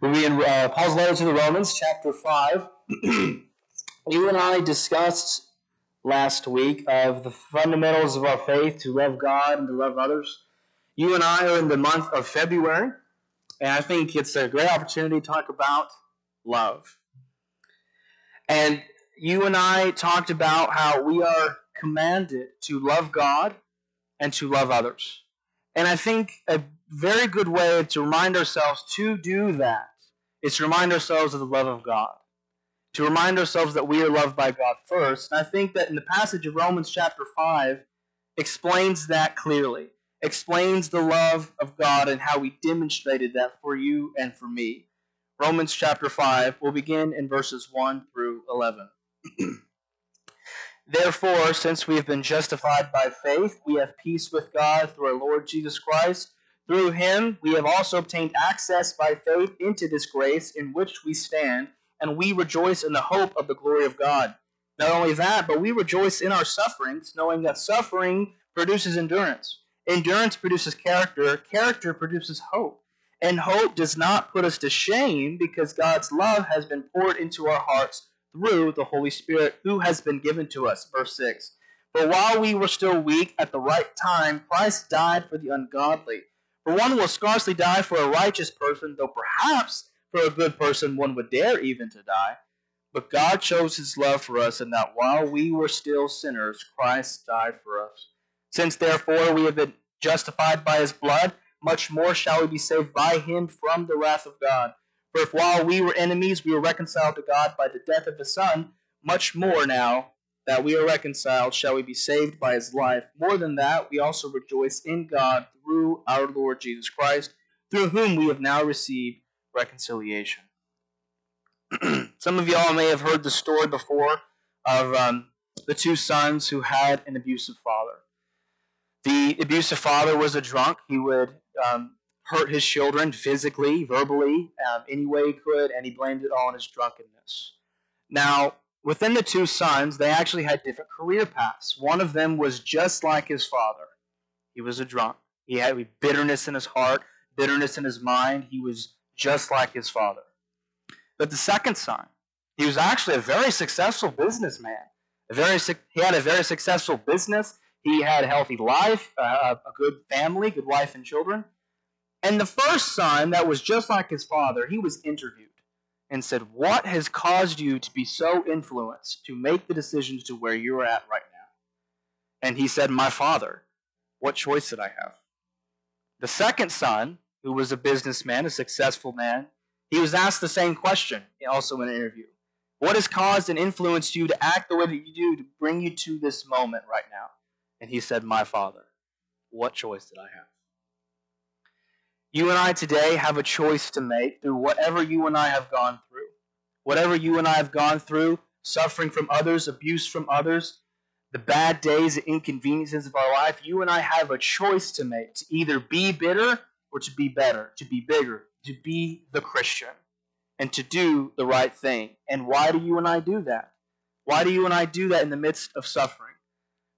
We'll be in uh, Paul's letter to the Romans, chapter 5. you and I discussed last week of the fundamentals of our faith to love God and to love others. You and I are in the month of February, and I think it's a great opportunity to talk about love. And you and I talked about how we are commanded to love God and to love others. And I think a very good way to remind ourselves to do that is to remind ourselves of the love of God. To remind ourselves that we are loved by God first. And I think that in the passage of Romans chapter 5 explains that clearly. Explains the love of God and how we demonstrated that for you and for me. Romans chapter 5, we'll begin in verses 1 through 11. Therefore, since we have been justified by faith, we have peace with God through our Lord Jesus Christ through him we have also obtained access by faith into this grace in which we stand, and we rejoice in the hope of the glory of God. Not only that, but we rejoice in our sufferings, knowing that suffering produces endurance. Endurance produces character, character produces hope. And hope does not put us to shame because God's love has been poured into our hearts through the Holy Spirit who has been given to us. Verse 6. For while we were still weak, at the right time, Christ died for the ungodly. For one will scarcely die for a righteous person, though perhaps for a good person one would dare even to die. But God shows his love for us in that while we were still sinners, Christ died for us. Since therefore we have been justified by his blood, much more shall we be saved by him from the wrath of God. For if while we were enemies we were reconciled to God by the death of his Son, much more now that we are reconciled, shall we be saved by his life. More than that, we also rejoice in God through our Lord Jesus Christ, through whom we have now received reconciliation. Some of y'all may have heard the story before of um, the two sons who had an abusive father. The abusive father was a drunk. He would um, hurt his children physically, verbally, um, any way he could, and he blamed it all on his drunkenness. Now, within the two sons, they actually had different career paths. One of them was just like his father. He was a drunk. He had bitterness in his heart, bitterness in his mind. He was just like his father. But the second son, he was actually a very successful businessman. A very he had a very successful business. He had a healthy life, uh, a good family, good wife and children. And the first son, that was just like his father, he was interviewed and said, What has caused you to be so influenced to make the decisions to where you're at right now? And he said, My father. What choice did I have? The second son, who was a businessman, a successful man, he was asked the same question, also in an interview. What has caused and influenced you to act the way that you do to bring you to this moment right now? And he said, My father. What choice did I have? You and I today have a choice to make through whatever you and I have gone through. Whatever you and I have gone through, suffering from others, abuse from others, the bad days, the inconveniences of our life, you and I have a choice to make to either be bitter or to be better, to be bigger, to be the Christian, and to do the right thing. And why do you and I do that? Why do you and I do that in the midst of suffering?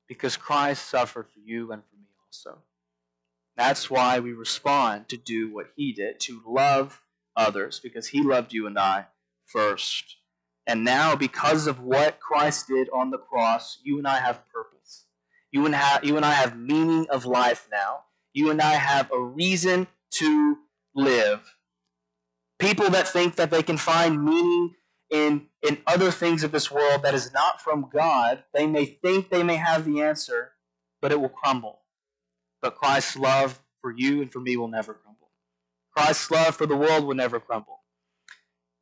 Because Christ suffered for you and for me also. That's why we respond to do what he did, to love others, because he loved you and I first. And now, because of what Christ did on the cross, you and I have purpose. You and, ha- you and I have meaning of life now. You and I have a reason to live. People that think that they can find meaning in, in other things of this world that is not from God, they may think they may have the answer, but it will crumble. But Christ's love for you and for me will never crumble. Christ's love for the world will never crumble.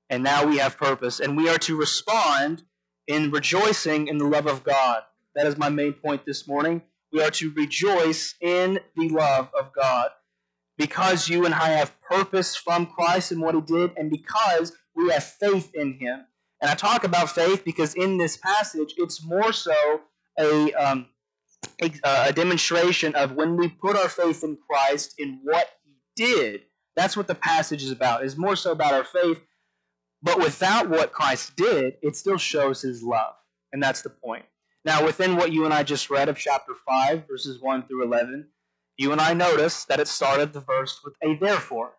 And now we have purpose, and we are to respond in rejoicing in the love of God. That is my main point this morning. We are to rejoice in the love of God because you and I have purpose from Christ and what He did, and because we have faith in Him. And I talk about faith because in this passage, it's more so a um, a, uh, a demonstration of when we put our faith in Christ in what He did. That's what the passage is about. It's more so about our faith, but without what Christ did, it still shows His love, and that's the point. Now, within what you and I just read of chapter five, verses one through eleven, you and I notice that it started the verse with a therefore.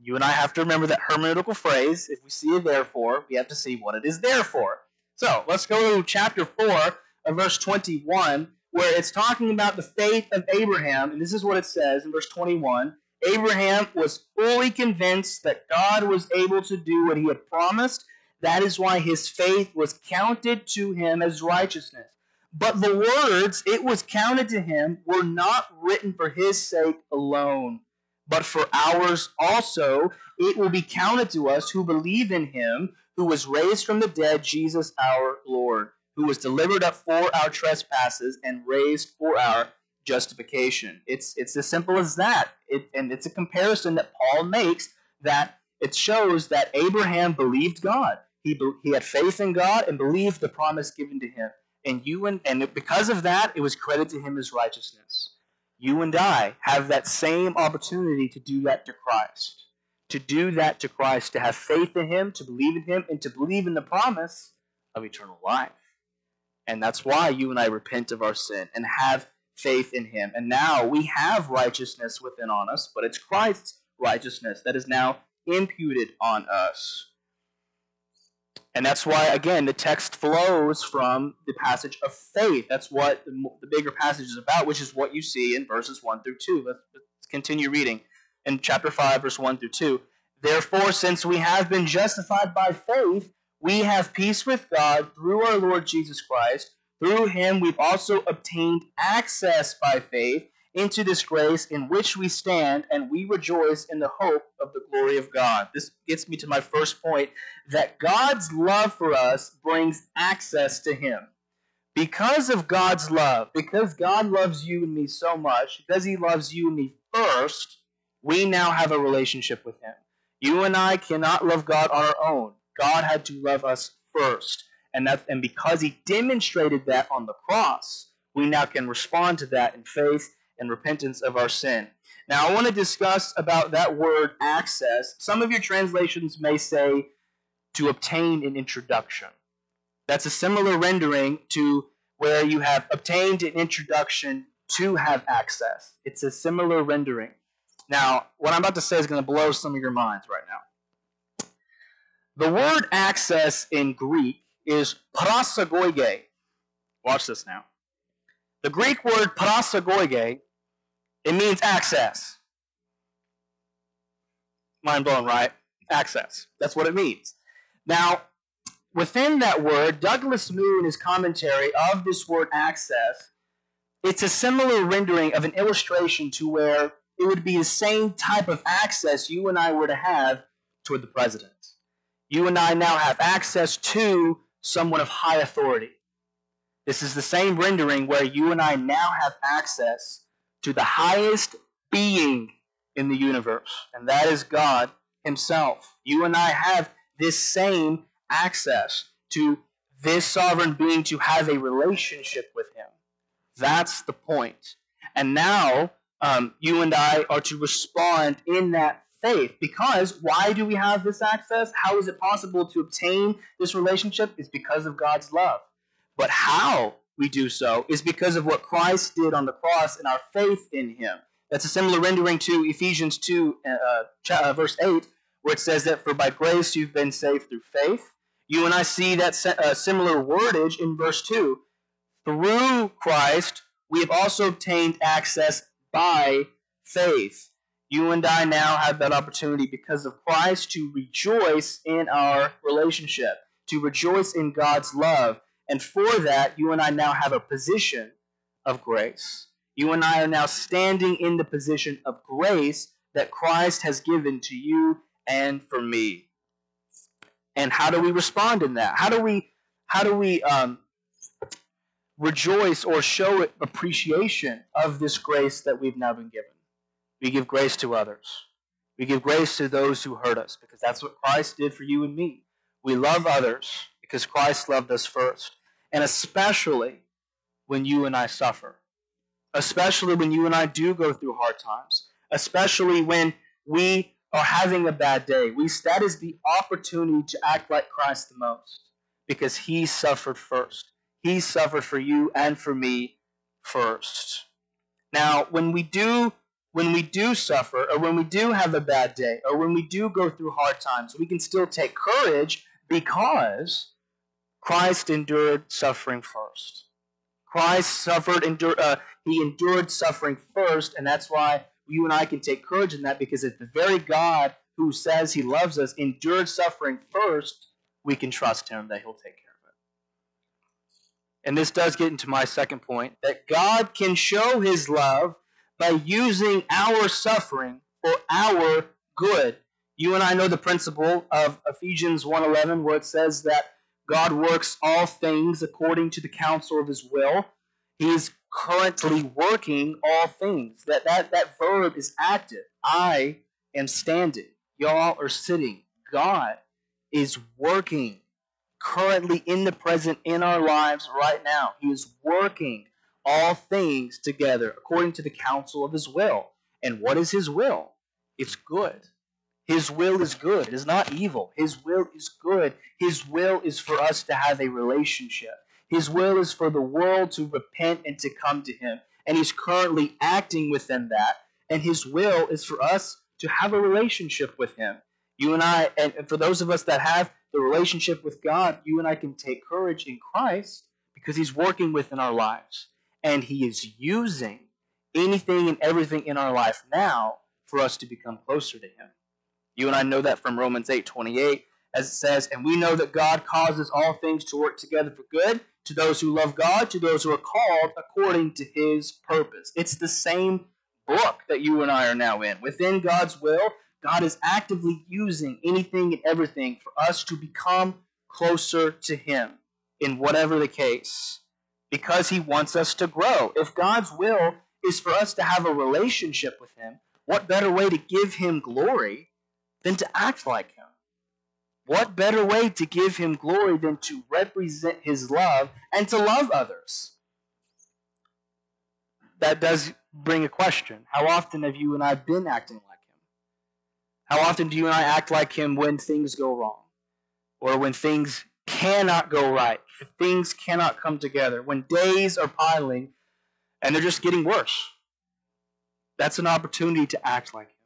You and I have to remember that hermeneutical phrase. If we see a therefore, we have to see what it is there for. So let's go to chapter 4 of verse 21, where it's talking about the faith of Abraham. And this is what it says in verse 21 Abraham was fully convinced that God was able to do what he had promised. That is why his faith was counted to him as righteousness. But the words, it was counted to him, were not written for his sake alone, but for ours also. It will be counted to us who believe in him who was raised from the dead, Jesus our Lord, who was delivered up for our trespasses and raised for our justification. It's it's as simple as that. It, and it's a comparison that Paul makes that it shows that Abraham believed God. He, he had faith in God and believed the promise given to him. And you and, and because of that, it was credited to him as righteousness. You and I have that same opportunity to do that to Christ. To do that to Christ, to have faith in him, to believe in him, and to believe in the promise of eternal life. And that's why you and I repent of our sin and have faith in him. And now we have righteousness within on us, but it's Christ's righteousness that is now imputed on us. And that's why, again, the text flows from the passage of faith. That's what the, the bigger passage is about, which is what you see in verses 1 through 2. Let's, let's continue reading. In chapter 5, verse 1 through 2. Therefore, since we have been justified by faith, we have peace with God through our Lord Jesus Christ through him we've also obtained access by faith into this grace in which we stand, and we rejoice in the hope of the glory of God. This gets me to my first point that God's love for us brings access to him. Because of God's love, because God loves you and me so much, because he loves you and me first, we now have a relationship with him. You and I cannot love God on our own. God had to love us first. And that and because he demonstrated that on the cross, we now can respond to that in faith and repentance of our sin. Now I want to discuss about that word access. Some of your translations may say to obtain an introduction. That's a similar rendering to where you have obtained an introduction to have access. It's a similar rendering. Now, what I'm about to say is going to blow some of your minds right now. The word access in Greek is prosagoge. Watch this now. The Greek word prosagoge, it means access. Mind blown, right? Access. That's what it means. Now, within that word, Douglas Moo in his commentary of this word access, it's a similar rendering of an illustration to where it would be the same type of access you and I were to have toward the president. You and I now have access to someone of high authority. This is the same rendering where you and I now have access to the highest being in the universe, and that is God Himself. You and I have this same access to this sovereign being to have a relationship with Him. That's the point. And now um, you and I are to respond in that faith. Because why do we have this access? How is it possible to obtain this relationship? It's because of God's love. But how we do so is because of what Christ did on the cross and our faith in Him. That's a similar rendering to Ephesians 2, uh, uh, verse 8, where it says that for by grace you've been saved through faith. You and I see that uh, similar wordage in verse 2. Through Christ, we have also obtained access by faith you and I now have that opportunity because of Christ to rejoice in our relationship, to rejoice in God's love. And for that, you and I now have a position of grace. You and I are now standing in the position of grace that Christ has given to you and for me. And how do we respond in that? How do we how do we um, rejoice or show appreciation of this grace that we've now been given? We give grace to others. We give grace to those who hurt us because that's what Christ did for you and me. We love others because Christ loved us first. And especially when you and I suffer. Especially when you and I do go through hard times. Especially when we are having a bad day. We, that is the opportunity to act like Christ the most because he suffered first. He suffered for you and for me first. Now, when we do when we do suffer, or when we do have a bad day, or when we do go through hard times, we can still take courage because Christ endured suffering first. Christ suffered, endure, uh, he endured suffering first, and that's why you and I can take courage in that because if the very God who says he loves us endured suffering first, we can trust him that he'll take care of it. And this does get into my second point that God can show his love by using our suffering for our good. You and I know the principle of Ephesians 1:11 where it says that God works all things according to the counsel of his will. He is currently working all things. That that that verb is active. I am standing. Y'all are sitting. God is working currently in the present in our lives right now. He is working all things together according to the counsel of his will. And what is his will? It's good. His will is good. It is not evil. His will is good. His will is for us to have a relationship. His will is for the world to repent and to come to him. And he's currently acting within that. And his will is for us to have a relationship with him. You and I, and for those of us that have the relationship with God, you and I can take courage in Christ because he's working within our lives and He is using anything and everything in our life now for us to become closer to Him. You and I know that from Romans 8 28, as it says, And we know that God causes all things to work together for good to those who love God, to those who are called according to His purpose. It's the same book that you and I are now in. Within God's will, God is actively using anything and everything for us to become closer to Him in whatever the case because he wants us to grow. If God's will is for us to have a relationship with him, what better way to give him glory than to act like him? What better way to give him glory than to represent his love and to love others? That does bring a question. How often have you and I been acting like him? How often do you and I act like him when things go wrong? Or when things cannot go right, things cannot come together, when days are piling and they're just getting worse, that's an opportunity to act like Him,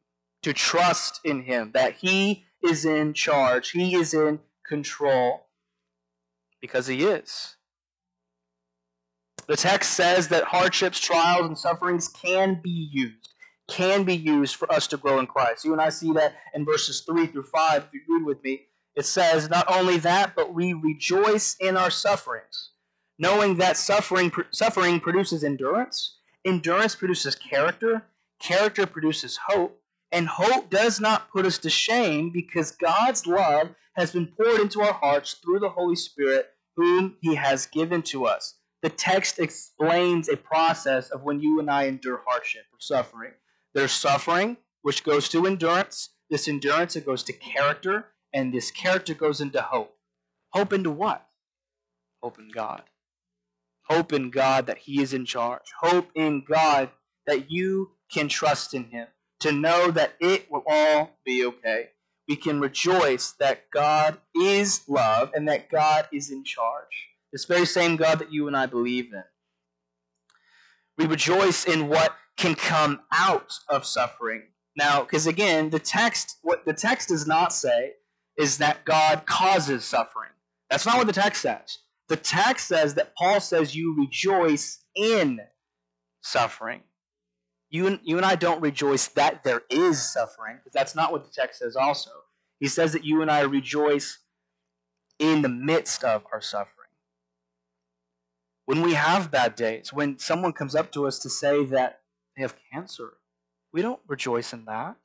to trust in Him, that He is in charge, He is in control, because He is. The text says that hardships, trials, and sufferings can be used, can be used for us to grow in Christ. You and I see that in verses 3 through 5, if you read with me. It says, Not only that, but we rejoice in our sufferings, knowing that suffering, suffering produces endurance, endurance produces character, character produces hope, and hope does not put us to shame because God's love has been poured into our hearts through the Holy Spirit, whom He has given to us. The text explains a process of when you and I endure hardship or suffering. There's suffering, which goes to endurance. This endurance, it goes to character and this character goes into hope. Hope into what? Hope in God. Hope in God that He is in charge. Hope in God that you can trust in Him. To know that it will all be okay. We can rejoice that God is love and that God is in charge. This very same God that you and I believe in. We rejoice in what can come out of suffering. Now, because again, the text, what the text does not say is that God causes suffering. That's not what the text says. The text says that Paul says you rejoice in suffering. You and, you and I don't rejoice that there is suffering, because that's not what the text says also. He says that you and I rejoice in the midst of our suffering. When we have bad days, when someone comes up to us to say that they have cancer, we don't rejoice in that.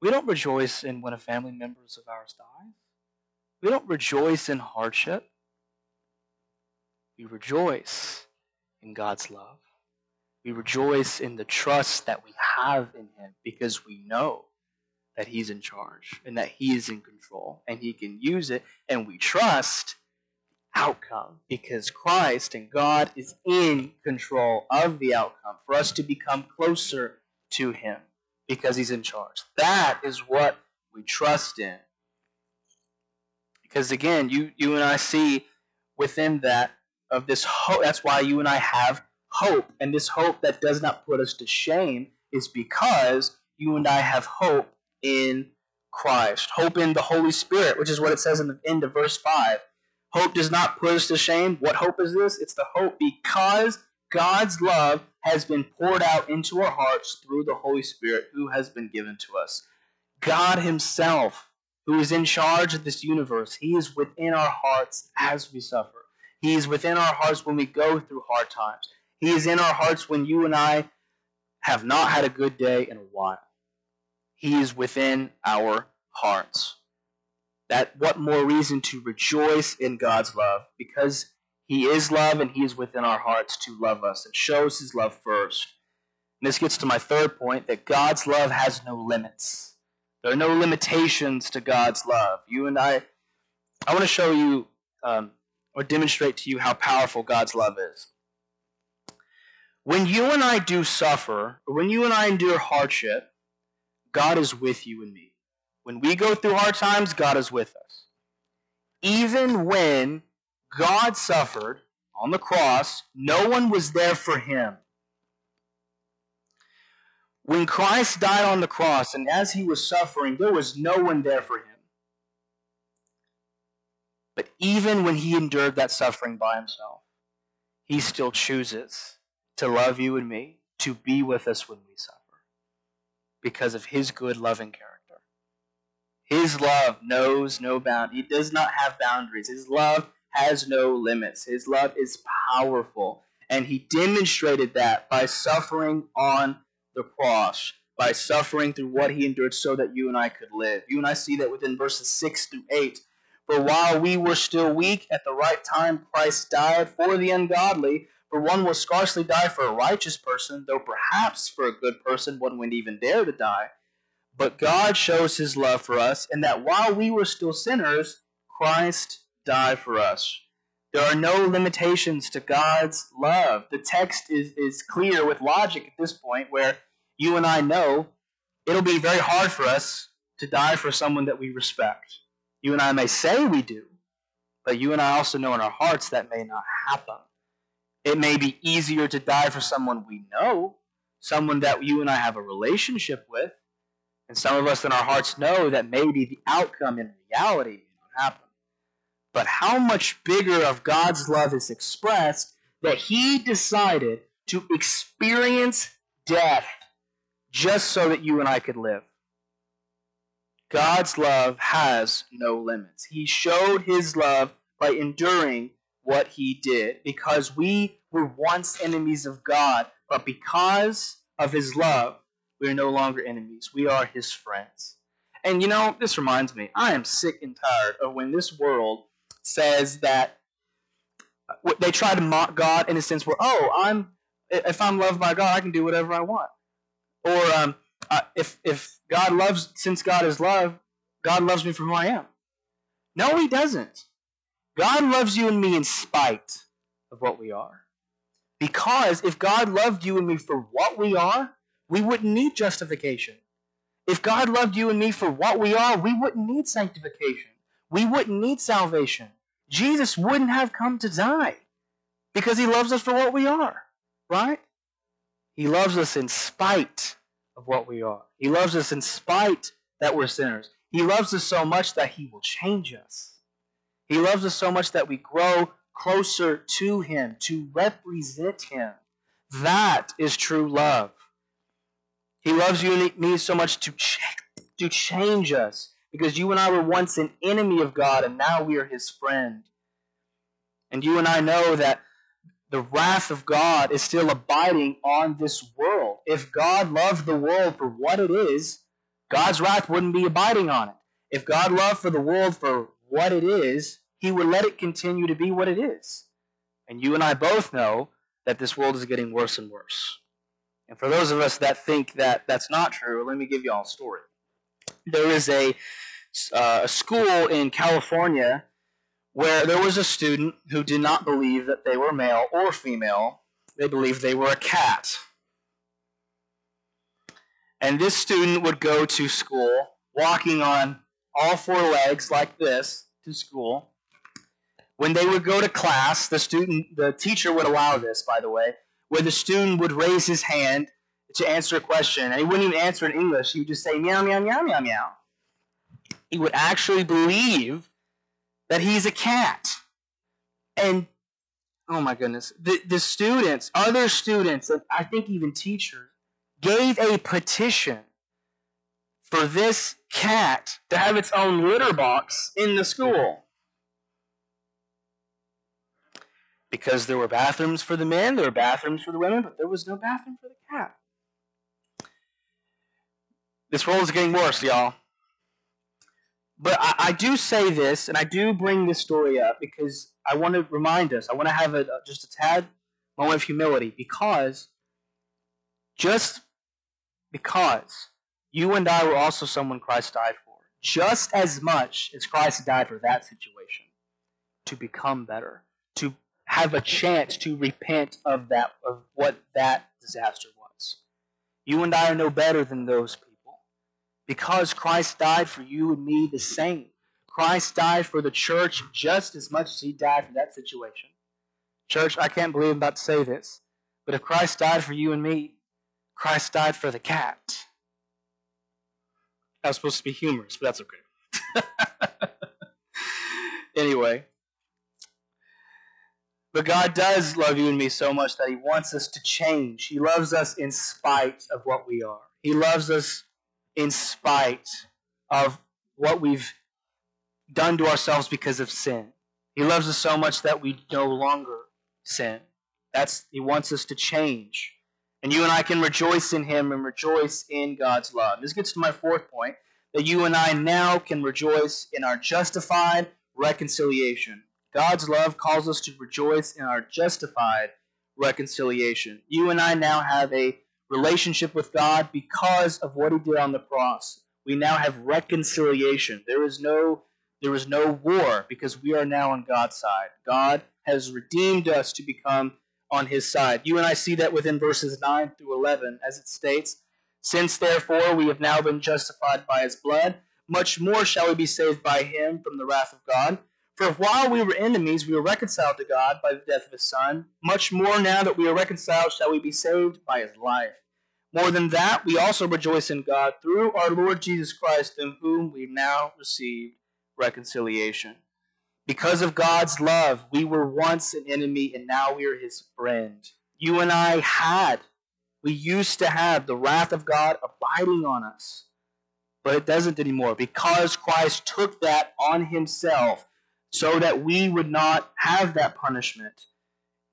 We don't rejoice in when a family member of ours dies. We don't rejoice in hardship. We rejoice in God's love. We rejoice in the trust that we have in Him because we know that He's in charge and that He is in control and He can use it. And we trust the outcome because Christ and God is in control of the outcome for us to become closer to Him because he's in charge. That is what we trust in. Because again, you you and I see within that of this hope. That's why you and I have hope, and this hope that does not put us to shame is because you and I have hope in Christ, hope in the Holy Spirit, which is what it says in the end of verse 5. Hope does not put us to shame. What hope is this? It's the hope because God's love has been poured out into our hearts through the Holy Spirit who has been given to us. God Himself, who is in charge of this universe, He is within our hearts as we suffer. He is within our hearts when we go through hard times. He is in our hearts when you and I have not had a good day in a while. He is within our hearts. That what more reason to rejoice in God's love because he is love and he is within our hearts to love us and shows his love first. And this gets to my third point that God's love has no limits. There are no limitations to God's love. You and I, I want to show you um, or demonstrate to you how powerful God's love is. When you and I do suffer, or when you and I endure hardship, God is with you and me. When we go through hard times, God is with us. Even when God suffered on the cross, no one was there for him. When Christ died on the cross and as he was suffering, there was no one there for him. But even when he endured that suffering by himself, he still chooses to love you and me, to be with us when we suffer, because of his good, loving character. His love knows no bound. He does not have boundaries. His love has no limits. His love is powerful. And he demonstrated that by suffering on the cross, by suffering through what he endured so that you and I could live. You and I see that within verses 6 through 8. For while we were still weak, at the right time Christ died for the ungodly. For one will scarcely die for a righteous person, though perhaps for a good person one would even dare to die. But God shows his love for us, in that while we were still sinners, Christ die for us. There are no limitations to God's love. The text is, is clear with logic at this point, where you and I know it'll be very hard for us to die for someone that we respect. You and I may say we do, but you and I also know in our hearts that may not happen. It may be easier to die for someone we know, someone that you and I have a relationship with, and some of us in our hearts know that maybe the outcome in reality may not happen but how much bigger of God's love is expressed that he decided to experience death just so that you and I could live. God's love has no limits. He showed his love by enduring what he did because we were once enemies of God, but because of his love, we are no longer enemies. We are his friends. And you know, this reminds me, I am sick and tired of when this world says that they try to mock God in a sense where, oh, I'm if I'm loved by God, I can do whatever I want. Or um, uh, if if God loves, since God is love, God loves me for who I am. No, He doesn't. God loves you and me in spite of what we are. Because if God loved you and me for what we are, we wouldn't need justification. If God loved you and me for what we are, we wouldn't need sanctification. We wouldn't need salvation. Jesus wouldn't have come to die because he loves us for what we are, right? He loves us in spite of what we are. He loves us in spite that we're sinners. He loves us so much that he will change us. He loves us so much that we grow closer to him, to represent him. That is true love. He loves you and me so much to, ch- to change us because you and I were once an enemy of God, and now we are his friend. And you and I know that the wrath of God is still abiding on this world. If God loved the world for what it is, God's wrath wouldn't be abiding on it. If God loved for the world for what it is, he would let it continue to be what it is. And you and I both know that this world is getting worse and worse. And for those of us that think that that's not true, let me give you all a story there is a, uh, a school in California where there was a student who did not believe that they were male or female. They believed they were a cat. And this student would go to school walking on all four legs like this to school. When they would go to class, the student, the teacher would allow this, by the way, where the student would raise his hand to answer a question, and he wouldn't even answer in English. He would just say meow, meow, meow, meow, meow. He would actually believe that he's a cat. And oh my goodness, the, the students, other students, and I think even teachers, gave a petition for this cat to have its own litter box in the school. Because there were bathrooms for the men, there were bathrooms for the women, but there was no bathroom for the cat. This world is getting worse, y'all. But I, I, do say this, and I do bring this story up because I want to remind us. I want to have a, just a tad moment of humility because, just because you and I were also someone Christ died for, just as much as Christ died for that situation, to become better, to have a chance to repent of that of what that disaster was. You and I are no better than those people because Christ died for you and me the same. Christ died for the church just as much as he died for that situation. Church, I can't believe I'm about to say this, but if Christ died for you and me, Christ died for the cat. That was supposed to be humorous, but that's okay. anyway. But God does love you and me so much that He wants us to change. He loves us in spite of what we are. He loves us in spite of what we've done to ourselves because of sin. He loves us so much that we no longer sin. That's he wants us to change. And you and I can rejoice in him and rejoice in God's love. This gets to my fourth point that you and I now can rejoice in our justified reconciliation. God's love calls us to rejoice in our justified reconciliation. You and I now have a relationship with God because of what he did on the cross. We now have reconciliation. There is no there is no war because we are now on God's side. God has redeemed us to become on his side. You and I see that within verses 9 through 11 as it states, since therefore we have now been justified by his blood, much more shall we be saved by him from the wrath of God. For while we were enemies, we were reconciled to God by the death of his Son. Much more now that we are reconciled, shall we be saved by his life. More than that, we also rejoice in God through our Lord Jesus Christ, in whom we now receive reconciliation. Because of God's love, we were once an enemy, and now we are his friend. You and I had, we used to have the wrath of God abiding on us, but it doesn't anymore because Christ took that on himself so that we would not have that punishment.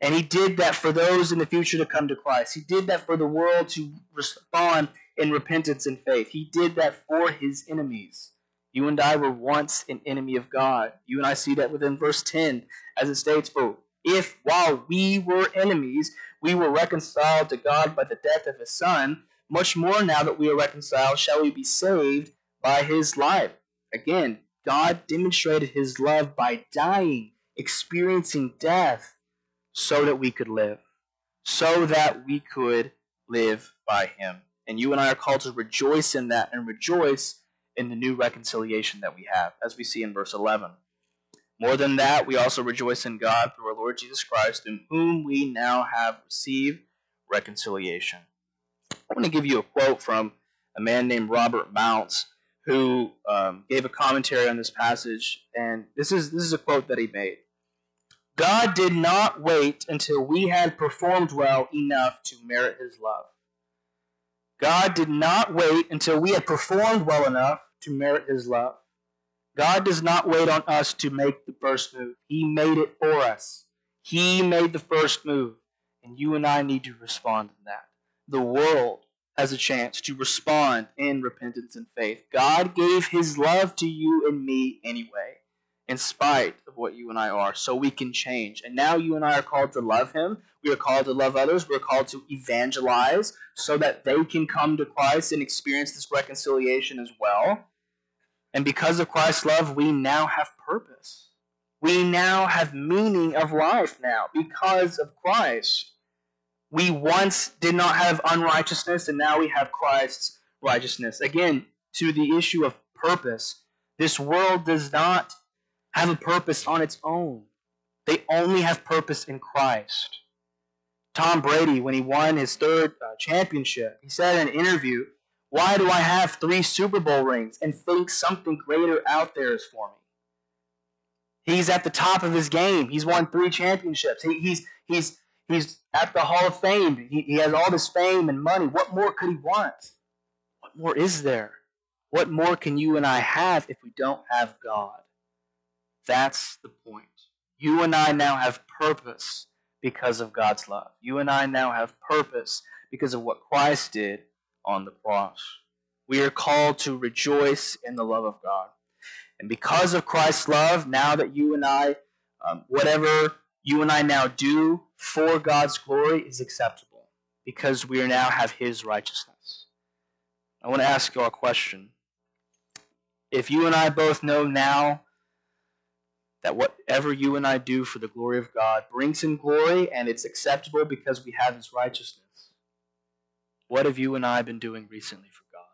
And he did that for those in the future to come to Christ. He did that for the world to respond in repentance and faith. He did that for his enemies. You and I were once an enemy of God. You and I see that within verse 10 as it states, For if while we were enemies, we were reconciled to God by the death of his Son, much more now that we are reconciled, shall we be saved by his life. Again, God demonstrated his love by dying, experiencing death, so that we could live. So that we could live by him. And you and I are called to rejoice in that and rejoice in the new reconciliation that we have, as we see in verse 11. More than that, we also rejoice in God through our Lord Jesus Christ, in whom we now have received reconciliation. I want to give you a quote from a man named Robert Mounce who um, gave a commentary on this passage, and this is this is a quote that he made. God did not wait until we had performed well enough to merit His love. God did not wait until we had performed well enough to merit His love. God does not wait on us to make the first move. He made it for us. He made the first move, and you and I need to respond to that. The world has a chance to respond in repentance and faith. God gave his love to you and me anyway, in spite of what you and I are, so we can change. And now you and I are called to love him. We are called to love others. We're called to evangelize so that they can come to Christ and experience this reconciliation as well. And because of Christ's love, we now have purpose. We now have meaning of life now because of Christ. We once did not have unrighteousness, and now we have Christ's righteousness. Again, to the issue of purpose, this world does not have a purpose on its own. They only have purpose in Christ. Tom Brady, when he won his third uh, championship, he said in an interview, Why do I have three Super Bowl rings and think something greater out there is for me? He's at the top of his game. He's won three championships. He, he's, he's, he's at the Hall of Fame. He, he has all this fame and money. What more could he want? What more is there? What more can you and I have if we don't have God? That's the point. You and I now have purpose because of God's love. You and I now have purpose because of what Christ did on the cross. We are called to rejoice in the love of God. And because of Christ's love, now that you and I, um, whatever you and I now do for God's glory is acceptable because we now have His righteousness. I want to ask you a question if you and I both know now that whatever you and I do for the glory of God brings Him glory and it's acceptable because we have His righteousness, what have you and I been doing recently for God?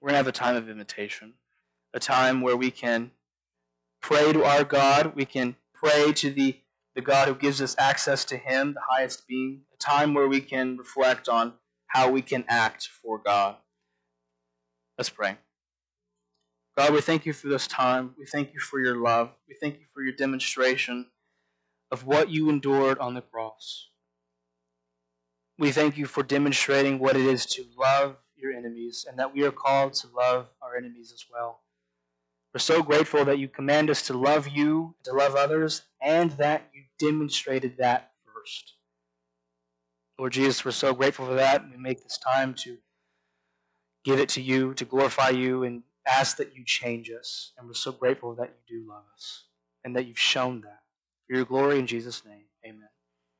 We're going to have a time of invitation, a time where we can pray to our God, we can pray to the, the God who gives us access to Him, the highest being, a time where we can reflect on how we can act for God. Let's pray. God, we thank you for this time. We thank you for your love. We thank you for your demonstration of what you endured on the cross. We thank you for demonstrating what it is to love your enemies and that we are called to love our enemies as well. We're so grateful that you command us to love you, to love others, and that you demonstrated that first. Lord Jesus, we're so grateful for that. We make this time to give it to you, to glorify you, and ask that you change us. And we're so grateful that you do love us and that you've shown that. For your glory in Jesus' name.